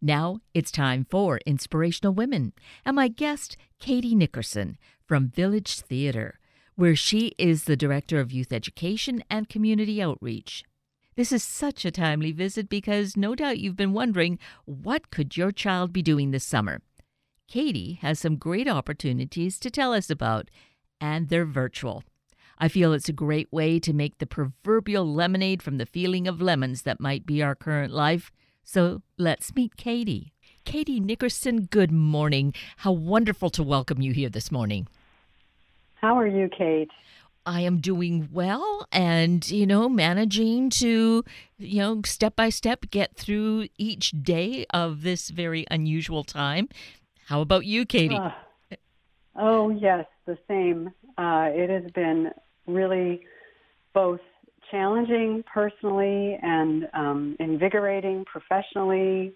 Now it's time for Inspirational Women, and my guest, Kati Nickerson from Village Theatre, where she is the Director of Youth Education and Community Outreach. This is such a timely visit because no doubt you've been wondering what could your child be doing this summer. Kati has some great opportunities to tell us about, and they're virtual. I feel it's a great way to make the proverbial lemonade from the feeling of lemons that might be our current life so let's meet Kati. Kati Nickerson, good morning. How wonderful to welcome you here this morning. How are you, Kate? I am doing well and, you know, managing to, you know, step by step get through each day of this very unusual time. How about you, Katie? Uh, oh, yes, the same. Uh, it has been really both challenging personally and um, invigorating professionally,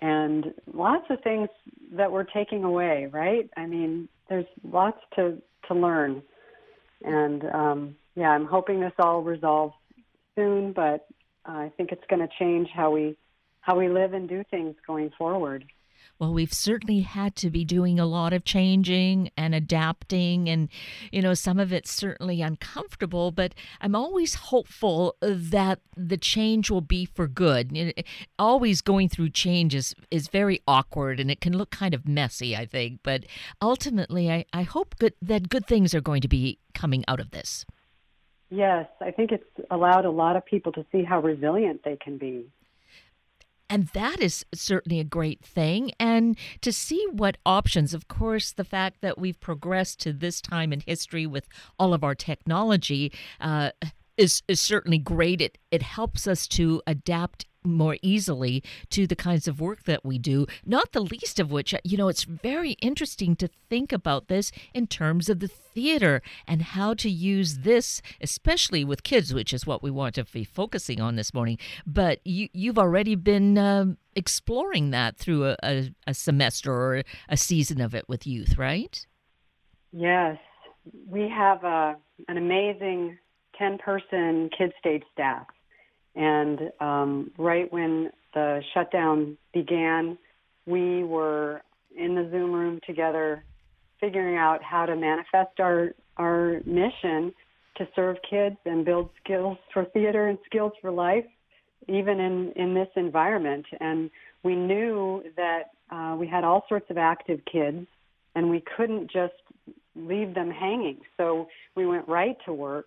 and lots of things that we're taking away. Right? I mean, there's lots to to learn, and um, yeah, I'm hoping this all resolves soon. But I think it's going to change how we how we live and do things going forward. Well, we've certainly had to be doing a lot of changing and adapting, and, you know, some of it's certainly uncomfortable, but I'm always hopeful that the change will be for good. always going through change is, is very awkward and it can look kind of messy, I think, but ultimately, I, I hope good, that good things are going to be coming out of this. Yes, I think it's allowed a lot of people to see how resilient they can be. And that is certainly a great thing. And to see what options, of course, the fact that we've progressed to this time in history with all of our technology uh, is, is certainly great. It, it helps us to adapt more easily to the kinds of work that we do, not the least of which, you know, it's very interesting to think about this in terms of the theater and how to use this, especially with kids, which is what we want to be focusing on this morning. But you, you've already been um, exploring that through a, a, a semester or a season of it with youth, right? Yes. We have a, uh, an amazing 10 person KidStage staff and um, right when the shutdown began, we were in the Zoom room together, figuring out how to manifest our our mission to serve kids and build skills for theater and skills for life, even in in this environment. And we knew that uh, we had all sorts of active kids, and we couldn't just leave them hanging. So we went right to work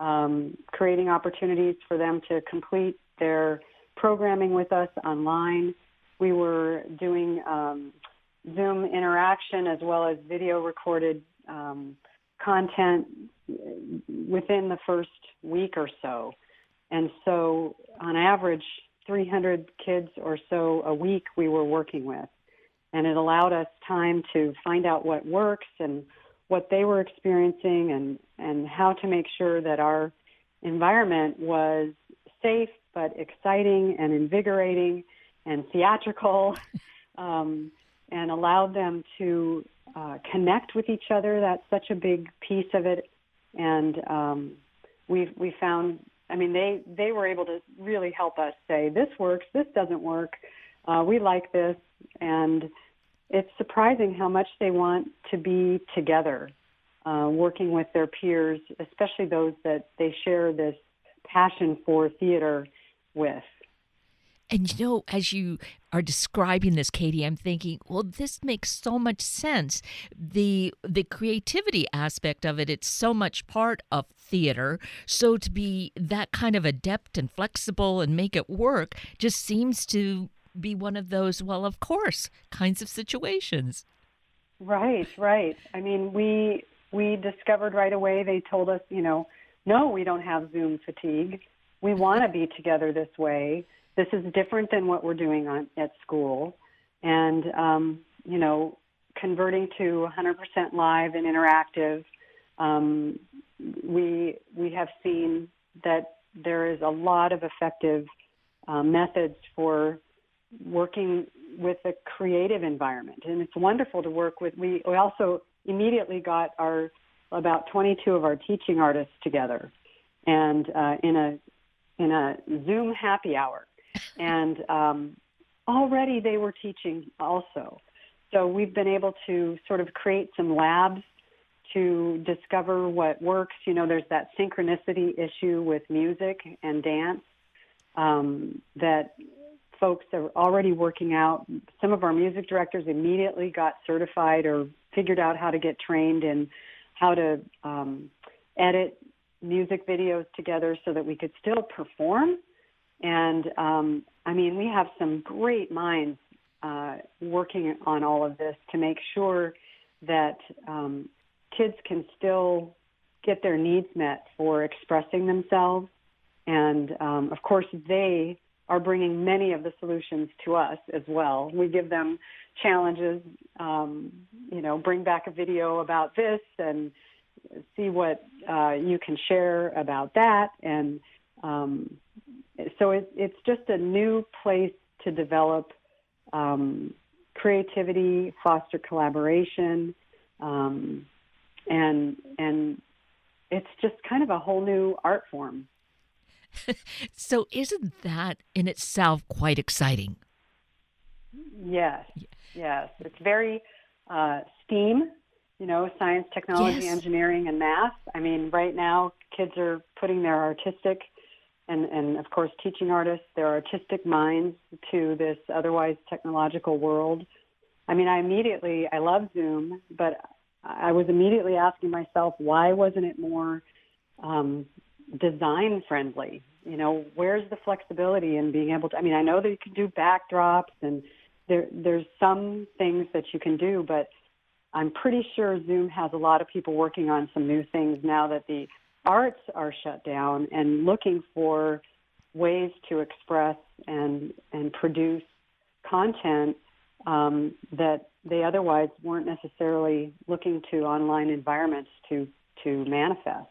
um, creating opportunities for them to complete their programming with us online. We were doing um, Zoom interaction as well as video recorded um, content within the first week or so. And so, on average, 300 kids or so a week we were working with. And it allowed us time to find out what works and what they were experiencing and, and how to make sure that our environment was safe but exciting and invigorating and theatrical um, and allowed them to uh, connect with each other. That's such a big piece of it. And um, we we found, I mean, they, they were able to really help us say, this works, this doesn't work, uh, we like this. And it's surprising how much they want to be together, uh, working with their peers, especially those that they share this passion for theater with. And you know, as you are describing this, Kati, I'm thinking, well, this makes so much sense. The the creativity aspect of it, it's so much part of theater. So to be that kind of adept and flexible and make it work just seems to be one of those, well, of course, kinds of situations. Right, right. I mean, we we discovered right away. They told us, you know, no, we don't have Zoom fatigue. We want to be together this way. This is different than what we're doing on, at school, and um, you know, converting to 100% live and interactive. Um, we we have seen that there is a lot of effective uh, methods for working with a creative environment. And it's wonderful to work with. We, we also immediately got our about 22 of our teaching artists together and uh, in a in a Zoom happy hour. And um, already they were teaching also. So we've been able to sort of create some labs to discover what works. You know, there's that synchronicity issue with music and dance um, that folks are already working out. Some of our music directors immediately got certified or figured out how to get trained in how to um, edit music videos together so that we could still perform. And um, I mean, we have some great minds uh, working on all of this to make sure that um, kids can still get their needs met for expressing themselves. And um, of course, they are bringing many of the solutions to us as well. We give them challenges, um, you know, bring back a video about this and see what uh, you can share about that. And um, so it, it's just a new place to develop um, creativity, foster collaboration, um, and and it's just kind of a whole new art form. so isn't that in itself quite exciting? Yes, yes, it's very uh, STEAM. You know, science, technology, yes. engineering, and math. I mean, right now, kids are putting their artistic and, and of course teaching artists their artistic minds to this otherwise technological world. I mean, I immediately I love Zoom, but I was immediately asking myself why wasn't it more um, design friendly? You know, where's the flexibility in being able to? I mean, I know that you can do backdrops and there there's some things that you can do, but I'm pretty sure Zoom has a lot of people working on some new things now that the arts are shut down and looking for ways to express and and produce content um, that they otherwise weren't necessarily looking to online environments to to manifest.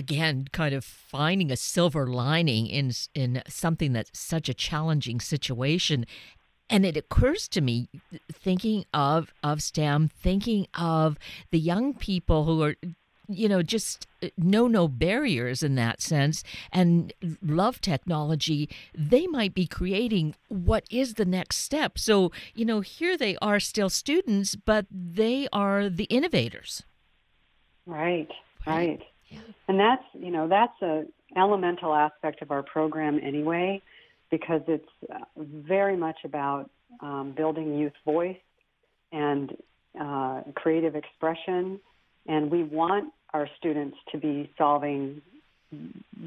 Again, kind of finding a silver lining in in something that's such a challenging situation. And it occurs to me, thinking of of STEM, thinking of the young people who are you know, just uh, know no barriers in that sense and love technology, they might be creating what is the next step. So, you know, here they are still students, but they are the innovators. Right, right. Yeah. And that's, you know, that's a elemental aspect of our program anyway, because it's uh, very much about um, building youth voice and uh, creative expression. And we want our students to be solving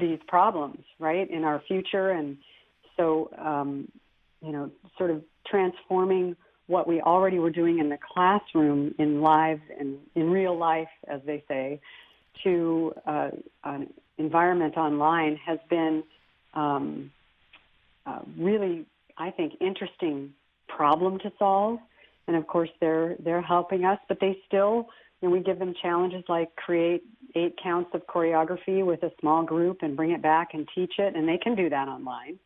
these problems, right, in our future. And so, um, you know, sort of transforming what we already were doing in the classroom in live and in real life, as they say, to uh, an environment online has been um, really, I think, interesting problem to solve. And of course, they're they're helping us, but they still and we give them challenges like create eight counts of choreography with a small group and bring it back and teach it, and they can do that online.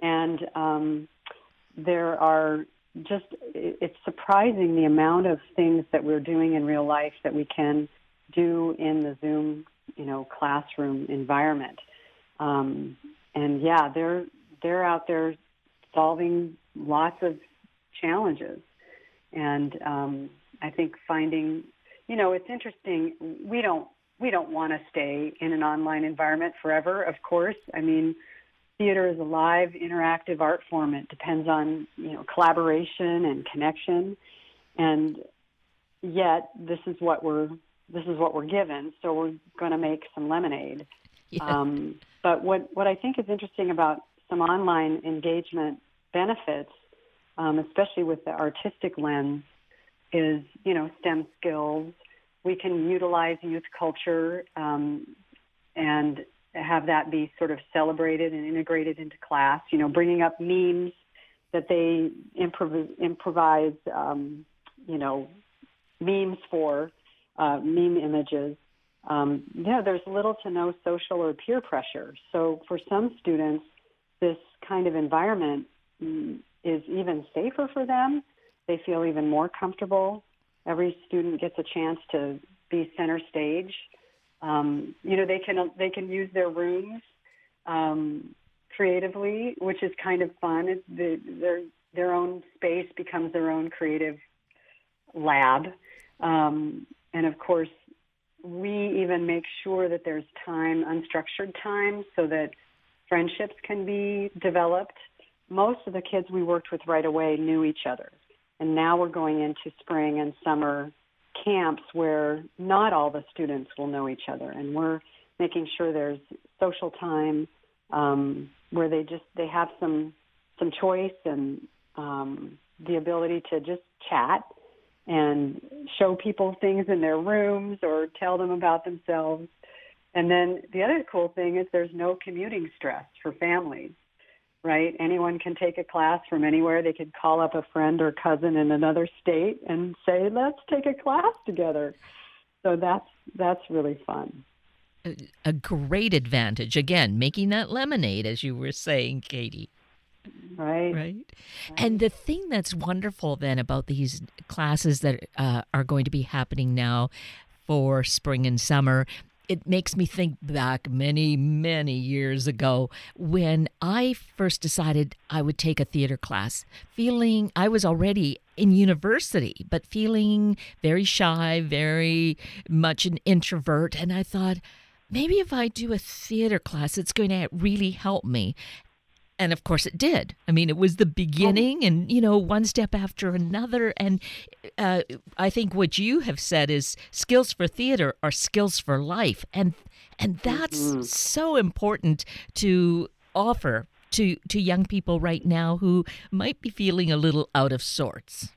And um, there are just, it's surprising the amount of things that we're doing in real life that we can do in the Zoom, you know, classroom environment. Um, and yeah, they're they're out there solving lots of challenges, and um, I think finding you know, it's interesting. We don't we don't want to stay in an online environment forever. Of course, I mean, theater is a live, interactive art form. It depends on you know collaboration and connection, and yet this is what we're this is what we're given. So we're going to make some lemonade. Yeah. Um, but what what I think is interesting about some online engagement benefits, um, especially with the artistic lens, is, you know, STEM skills. We can utilize youth culture um, and have that be sort of celebrated and integrated into class. You know, bringing up memes that they improv- improvise, um, you know, memes for, uh, meme images. Um, yeah, there's little to no social or peer pressure. So for some students, this kind of environment mm, is even safer for them they feel even more comfortable. Every student gets a chance to be center stage. Um, you know, they can they can use their rooms um, creatively, which is kind of fun. It's the, their their own space becomes their own creative lab, um, and of course, we even make sure that there's time, unstructured time, so that friendships can be developed. Most of the kids we worked with right away knew each other, and now we're going into spring and summer camps where not all the students will know each other, and we're making sure there's social time um, where they just they have some some choice and um, the ability to just chat and show people things in their rooms or tell them about themselves. And then the other cool thing is there's no commuting stress for families, right? Anyone can take a class from anywhere. They could call up a friend or cousin in another state and say, "Let's take a class together." So that's that's really fun a great advantage. Again, making that lemonade, as you were saying, Katie. Right. Right. And the thing that's wonderful then about these classes that uh, are going to be happening now for spring and summer it makes me think back many, many years ago when I first decided I would take a theater class, feeling I was already in university, but feeling very shy, very much an introvert. And I thought, maybe if I do a theater class, it's going to really help me. And of course, it did. I mean, it was the beginning, and you know, one step after another. And uh, I think what you have said is skills for theater are skills for life, and and that's mm-hmm. so important to offer to to young people right now who might be feeling a little out of sorts.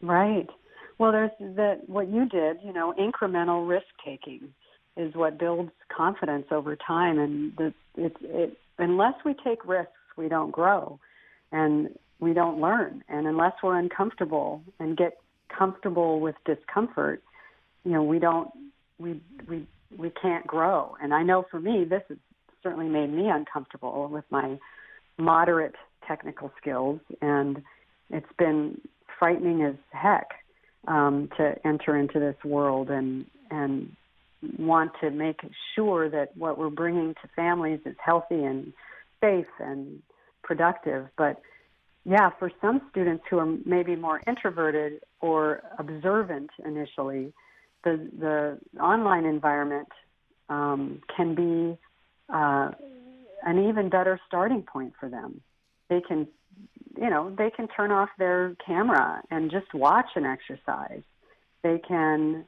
Right. Well, there's that what you did. You know, incremental risk taking is what builds confidence over time. And the, it, it, unless we take risks, we don't grow, and we don't learn. And unless we're uncomfortable and get comfortable with discomfort, you know, we don't, we we we can't grow. And I know for me, this has certainly made me uncomfortable with my moderate technical skills, and it's been frightening as heck um, to enter into this world and and want to make sure that what we're bringing to families is healthy and safe and productive. But yeah, for some students who are maybe more introverted or observant initially, the the online environment um, can be uh, an even better starting point for them. They can, you know, they can turn off their camera and just watch an exercise. They can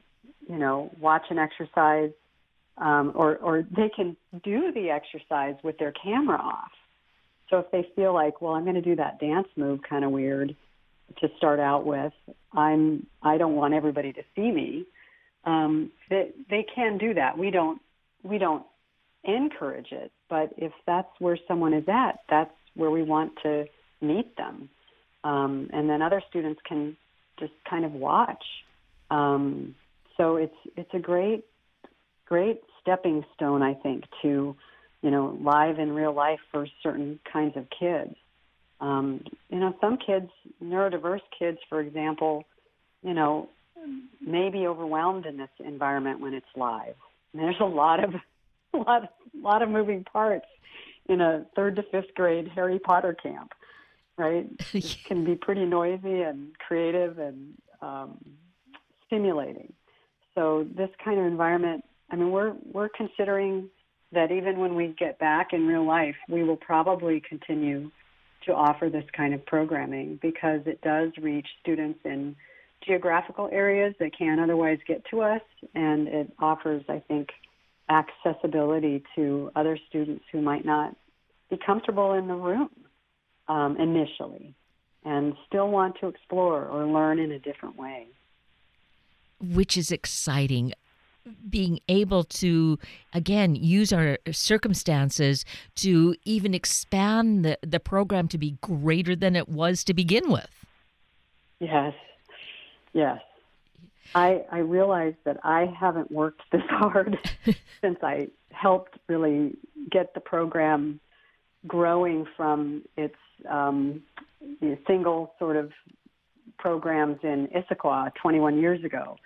you know, watch an exercise, um, or or they can do the exercise with their camera off. So if they feel like, well, I'm going to do that dance move, kind of weird to start out with. I'm I don't want everybody to see me. Um, they they can do that. We don't we don't encourage it, but if that's where someone is at, that's where we want to meet them. Um, and then other students can just kind of watch. Um, so it's it's a great great stepping stone, I think, to you know live in real life for certain kinds of kids. Um, you know, some kids, neurodiverse kids, for example, you know, may be overwhelmed in this environment when it's live. And there's a lot of a lot a lot of moving parts in a third to fifth grade Harry Potter camp, right? it can be pretty noisy and creative and um, stimulating. So this kind of environment, I mean, we're we're considering that even when we get back in real life, we will probably continue to offer this kind of programming because it does reach students in geographical areas that can't otherwise get to us, and it offers, I think, accessibility to other students who might not be comfortable in the room um, initially and still want to explore or learn in a different way. Which is exciting being able to again use our circumstances to even expand the, the program to be greater than it was to begin with. Yes. Yes. I i realize that i haven't worked this hard since i helped really get the program growing from its um, single sort of programs in Issaquah 21 years ago.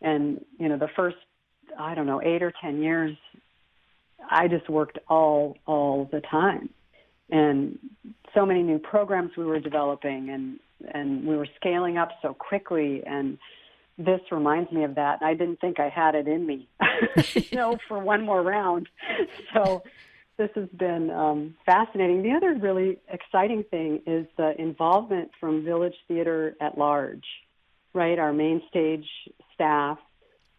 And, you know, the first, I don't know, eight or 10 years, I just worked all, all the time. and so many new programs we were developing and and we were scaling up so quickly and this reminds me of that. I didn't think I had it in me, you know, for one more round. So this has been um, fascinating. The other really exciting thing is the involvement from Village Theatre at large, right? Our main stage staff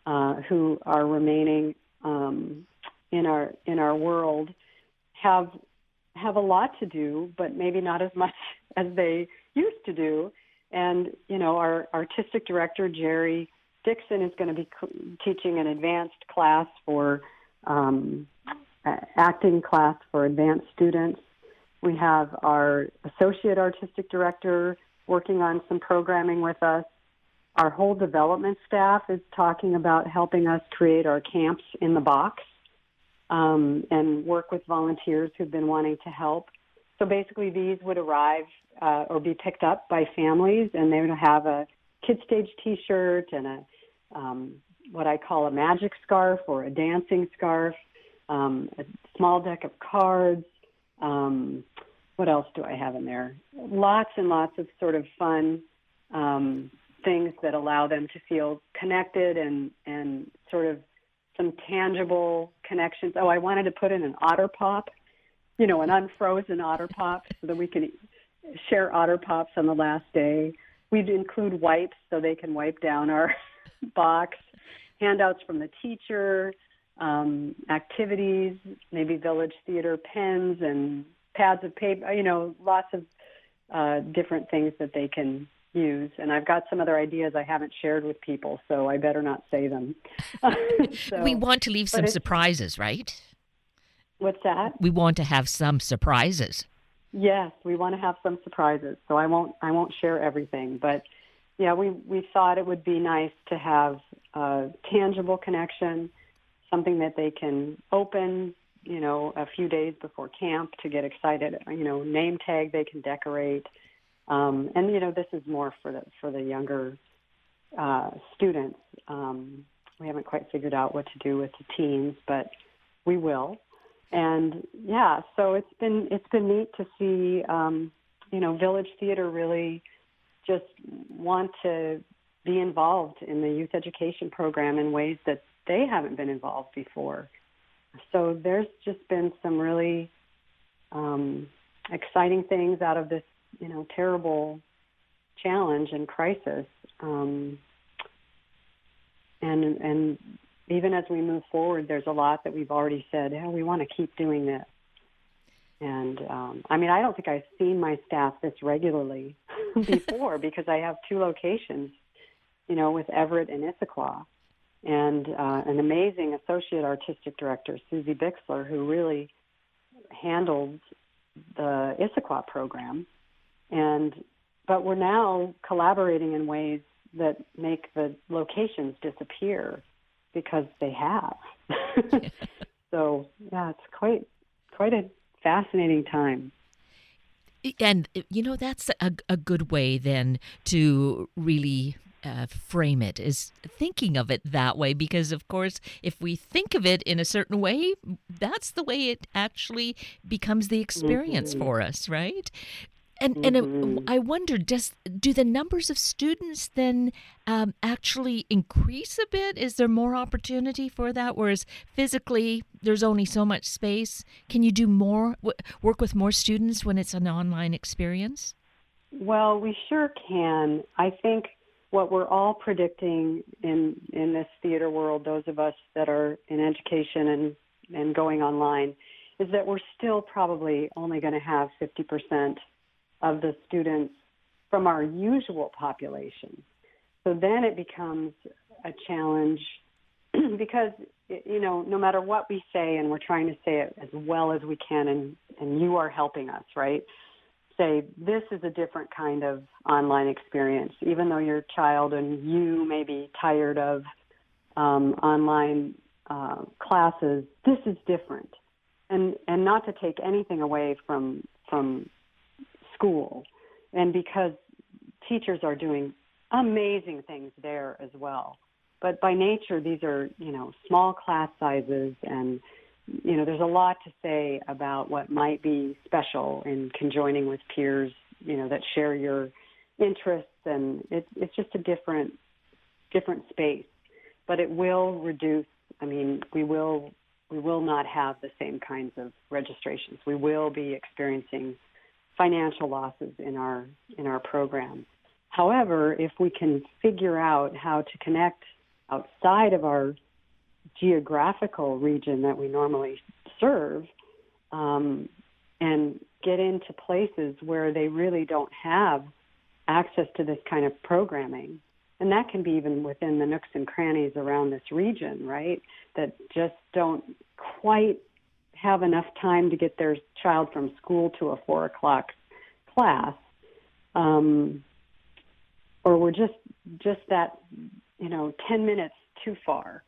uh, who are remaining um, in our in our world have have a lot to do, but maybe not as much as they used to do. And you know, our artistic director Jerry Dixon is going to be teaching an advanced class for um, acting class for advanced students. We have our associate artistic director working on some programming with us. Our whole development staff is talking about helping us create our camps in the box um, and work with volunteers who've been wanting to help. So basically, these would arrive uh, or be picked up by families, and they would have a KidStage T-shirt and a um, what I call a magic scarf or a dancing scarf, um, a small deck of cards. Um, what else do I have in there? Lots and lots of sort of fun um, things that allow them to feel connected and and sort of some tangible connections. Oh, I wanted to put in an otter pop, you know, an unfrozen otter pop so that we can share otter pops on the last day. We'd include wipes so they can wipe down our box, handouts from the teacher, um, activities, maybe village theater pens and pads of paper, you know, lots of uh, different things that they can use. And I've got some other ideas I haven't shared with people, so I better not say them. so, we want to leave some surprises, right? What's that? We want to have some surprises. Yes, we want to have some surprises. So I won't I won't share everything, but yeah, we we thought it would be nice to have a tangible connection, something that they can open, you know, a few days before camp to get excited, you know, name tag they can decorate um, and you know, this is more for the for the younger uh, students. Um, we haven't quite figured out what to do with the teens, but we will. And yeah, so it's been it's been neat to see um, you know Village Theatre really just want to be involved in the youth education program in ways that they haven't been involved before. So there's just been some really um, exciting things out of this you know terrible challenge and crisis. Um, and and even as we move forward, there's a lot that we've already said. Yeah, we want to keep doing this. And um, I mean, I don't think I've seen my staff this regularly before because I have two locations, you know, with Everett and Issaquah, and uh, an amazing associate artistic director, Susie Bixler, who really handled the Issaquah program and but we're now collaborating in ways that make the locations disappear because they have. so yeah, it's quite quite a fascinating time. And you know that's a, a good way then to really uh, frame it is thinking of it that way because of course if we think of it in a certain way that's the way it actually becomes the experience mm-hmm. for us right and mm-hmm. and I wonder, does do the numbers of students then um, actually increase a bit? Is there more opportunity for that? Whereas physically, there's only so much space. Can you do more work with more students when it's an online experience? Well, we sure can. I think what we're all predicting in in this theater world, those of us that are in education and and going online, is that we're still probably only going to have fifty percent of the students from our usual population. So then it becomes a challenge because you know no matter what we say and we're trying to say it as well as we can and and you are helping us right? Say this is a different kind of online experience. Even though your child and you may be tired of um, online uh, classes this is different. And and not to take anything away from from school. And because teachers are doing amazing things there as well. But by nature, these are, you know, small class sizes and you know, there's a lot to say about what might be special in conjoining with peers, you know, that share your interests, and it's it's just a different different space. But it will reduce. I mean, we will we will not have the same kinds of registrations. We will be experiencing financial losses in our in our program. However, if we can figure out how to connect outside of our geographical region that we normally serve um, and get into places where they really don't have access to this kind of programming. And that can be even within the nooks and crannies around this region, right? That just don't quite have enough time to get their child from school to a four o'clock class. Um, or we're just just that you know 10 minutes too far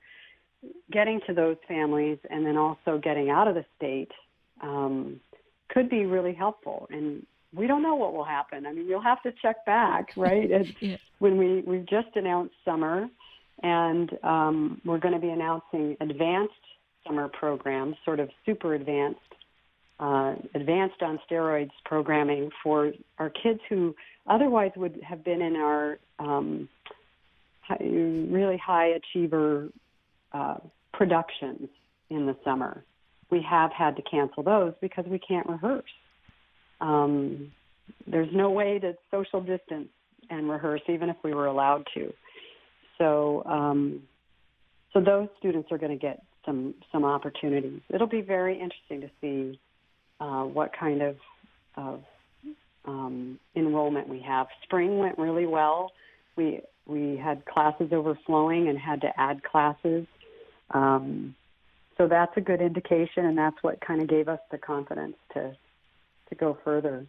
getting to those families and then also getting out of the state um, could be really helpful. And we don't know what will happen. I mean, you'll have to check back, right? yeah. When we we've just announced summer, and um, we're going to be announcing advanced summer programs, sort of super advanced, uh, advanced on steroids programming for our kids who otherwise would have been in our um, really high achiever uh, productions in the summer. We have had to cancel those because we can't rehearse. Um, there's no way to social distance and rehearse, even if we were allowed to. So, um, so those students are going to get some some opportunities. It'll be very interesting to see uh, what kind of, of um, enrollment we have. Spring went really well. We we had classes overflowing and had to add classes. Um, so that's a good indication, and that's what kind of gave us the confidence to to go further.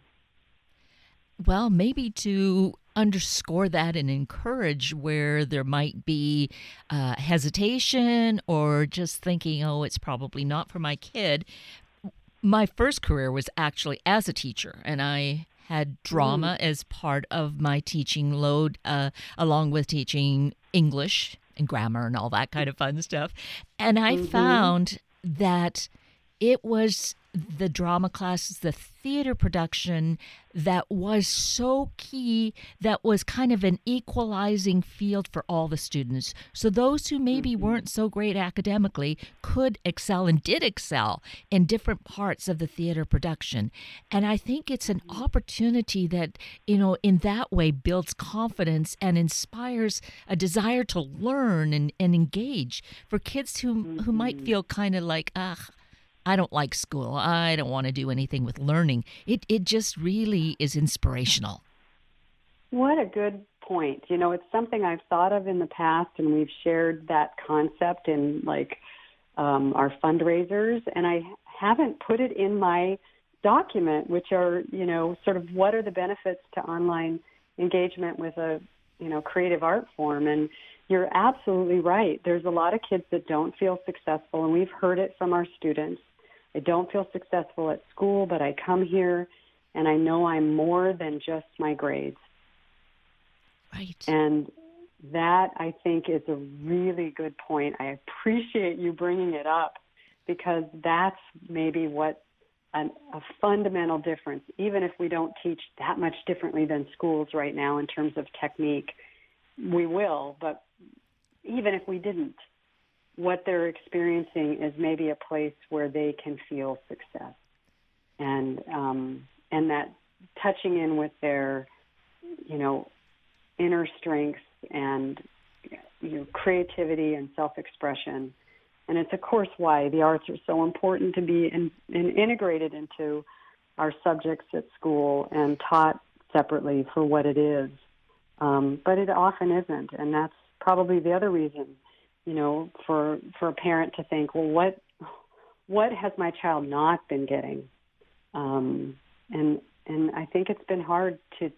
Well, maybe to underscore that and encourage where there might be uh, hesitation or just thinking, oh, it's probably not for my kid. My first career was actually as a teacher, and I had drama mm. as part of my teaching load, uh, along with teaching English and grammar and all that kind of fun stuff. And I mm-hmm. found that it was the drama classes, the theater production that was so key, that was kind of an equalizing field for all the students. So those who maybe mm-hmm. weren't so great academically could excel and did excel in different parts of the theater production. And I think it's an opportunity that, you know, in that way builds confidence and inspires a desire to learn and, and engage for kids who, mm-hmm. who might mm-hmm. feel kind of like, ah, I don't like school. I don't want to do anything with learning. It it just really is inspirational. What a good point. You know, it's something I've thought of in the past, and we've shared that concept in like um, our fundraisers, and I haven't put it in my document, which are you know sort of what are the benefits to online engagement with a you know creative art form and you're absolutely right. There's a lot of kids that don't feel successful, and we've heard it from our students. I don't feel successful at school, but I come here and I know I'm more than just my grades. Right. And that I think is a really good point. I appreciate you bringing it up because that's maybe what an, a fundamental difference, even if we don't teach that much differently than schools right now in terms of technique, we will, but even if we didn't, what they're experiencing is maybe a place where they can feel success, and um, and that touching in with their, you know, inner strengths and you know creativity and self-expression. And it's of course why the arts are so important to be in, in integrated into our subjects at school and taught separately for what it is. Um, but it often isn't, and that's probably the other reason you know, for for a parent to think, well, what what has my child not been getting? Um, and and I think it's been hard to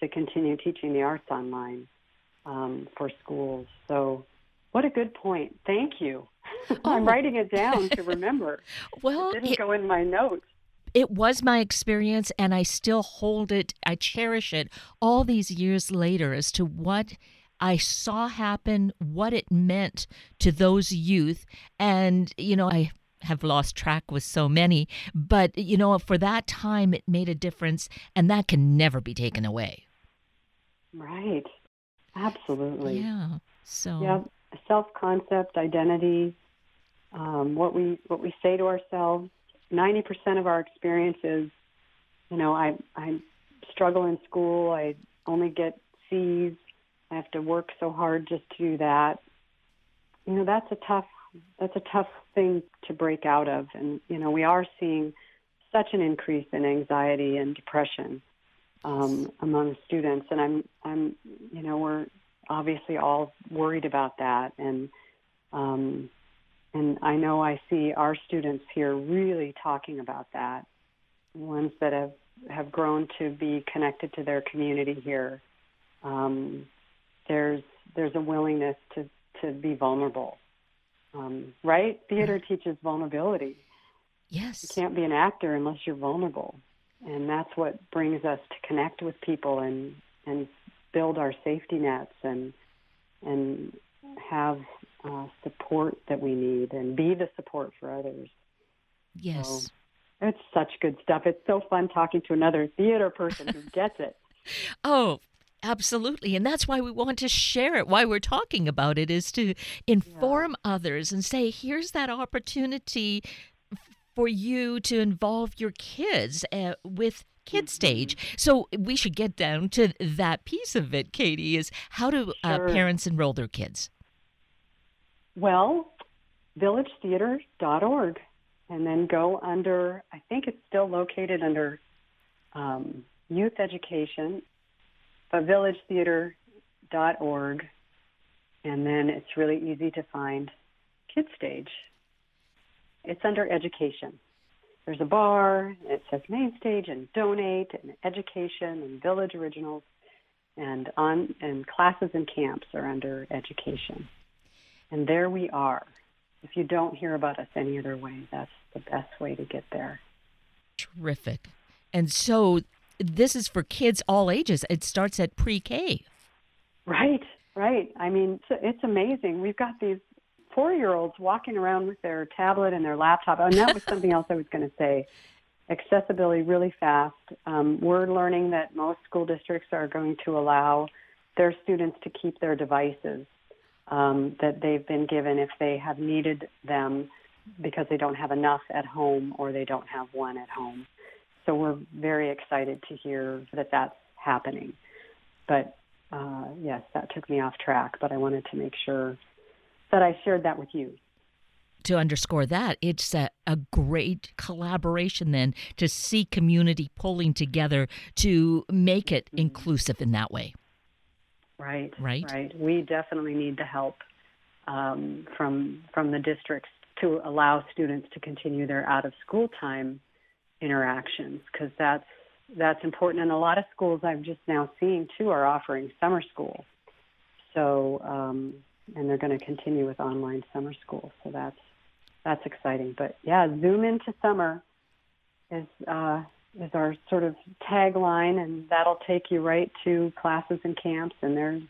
to continue teaching the arts online um, for schools. So, what a good point. Thank you. Oh. I'm writing it down to remember. well, it didn't it, go in my notes. It was my experience, and I still hold it. I cherish it all these years later as to what I saw happen, what it meant to those youth. And, you know, I have lost track with so many. But, you know, for that time, it made a difference, and that can never be taken away. Right. Absolutely. Yeah. So, yeah, self concept, identity, um, what we what we say to ourselves. Ninety percent of our experiences, you know, I I struggle in school. I only get C's. I have to work so hard just to do that. You know, that's a tough that's a tough thing to break out of, and you know, we are seeing such an increase in anxiety and depression um, among students, and I'm I'm you know we're obviously all worried about that, and um, and I know I see our students here really talking about that, ones that have have grown to be connected to their community here. Um, there's there's a willingness to to be vulnerable, um, right? Theater teaches vulnerability. yes. You can't be an actor unless you're vulnerable, and that's what brings us to connect with people and and build our safety nets and and have uh, support that we need and be the support for others. Yes. So it's such good stuff. It's so fun talking to another theater person who gets it. Oh, absolutely. And that's why we want to share it. Why we're talking about it is to inform others and say, here's that opportunity for you to involve your kids uh, with KidStage. So we should get down to that piece of it, Kati, is how do uh, Sure. parents enroll their kids? Well, villagetheatre.org, and then go under. I think it's still located under um, youth education, villagetheatre.org, and then it's really easy to find Kid Stage. It's under education. There's a bar. It says main stage and donate and education and village originals, and on and classes and camps are under education. And there we are. If you don't hear about us any other way, that's the best way to get there. Terrific. And so this is for kids all ages. It starts at pre K. Right, right. I mean, it's, it's amazing. We've got these four year olds walking around with their tablet and their laptop. And that was something else I was going to say. Accessibility really fast. Um, we're learning that most school districts are going to allow their students to keep their devices um, that they've been given if they have needed them because they don't have enough at home or they don't have one at home. So we're very excited to hear that that's happening. But uh, yes, that took me off track, but I wanted to make sure that I shared that with you. to underscore that, it's a, a great collaboration then to see community pulling together to make it inclusive in that way. Right. Right. Right. We definitely need the help um, from from the districts to allow students to continue their out of school time interactions because that's that's important. And a lot of schools I'm just now seeing too are offering summer school. So um, and they're going to continue with online summer school. So that's that's exciting. But yeah, zoom into summer is uh, is our sort of tagline, and that'll take you right to classes and camps, and there's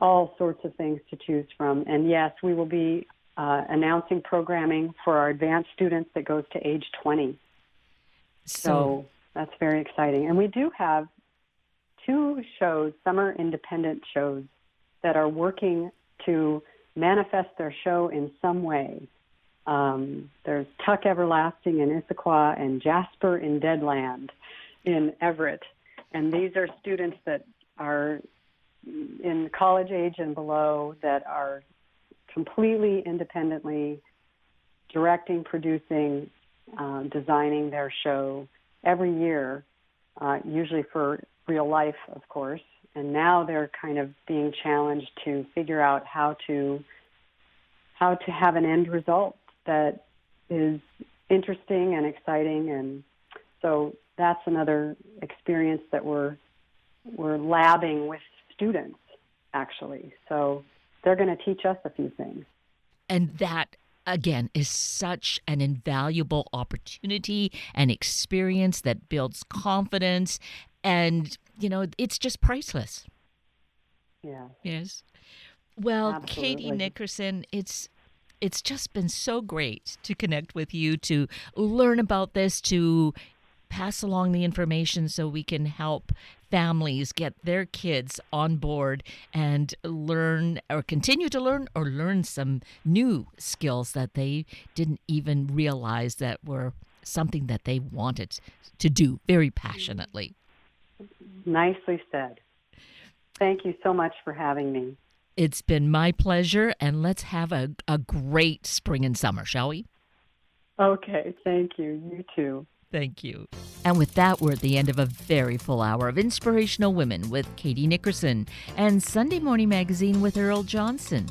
all sorts of things to choose from. And yes, we will be uh, announcing programming for our advanced students that goes to age 20. So, So that's very exciting. And we do have two shows, summer independent shows, that are working to manifest their show in some way. Um, there's Tuck Everlasting in Issaquah and Jasper in Deadland in Everett. And these are students that are in college age and below that are completely independently directing, producing, uh, designing their show every year, uh, usually for real life, of course. And now they're kind of being challenged to figure out how to how to have an end result that is interesting and exciting. And so that's another experience that we're we're labbing with students actually. So they're going to teach us a few things. and that again is such an invaluable opportunity and experience that builds confidence and you know it's just priceless. Yeah. yes. Well Kati Nickerson it's it's just been so great to connect with you, to learn about this, to pass along the information so we can help families get their kids on board and learn or continue to learn or learn some new skills that they didn't even realize that were something that they wanted to do very passionately. Nicely said. Thank you so much for having me. It's been my pleasure, and let's have a, a great spring and summer, shall we? Okay, thank you. You too. Thank you. And with that, we're at the end of a very full hour of Inspirational Women with Kati Nickerson and Sunday Morning Magazine with Earl Johnson.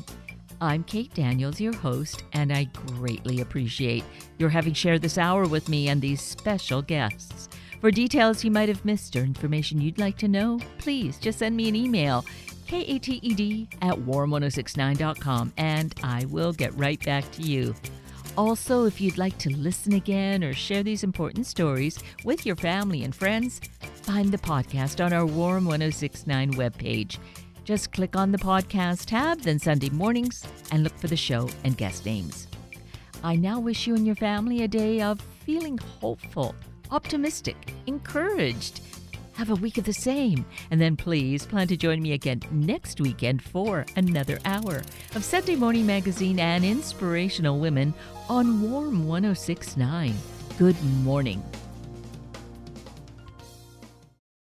I'm Kate Daniels, your host, and I greatly appreciate your having shared this hour with me and these special guests. For details you might have missed or information you'd like to know, please just send me an email, kated at warm1069.com, and I will get right back to you. Also, if you'd like to listen again or share these important stories with your family and friends, find the podcast on our Warm 1069 webpage. Just click on the podcast tab, then Sunday mornings, and look for the show and guest names. I now wish you and your family a day of feeling hopeful optimistic, encouraged. Have a week of the same. And then please plan to join me again next weekend for another hour of Sunday Morning Magazine and Inspirational Women on Warm 1069. Good morning.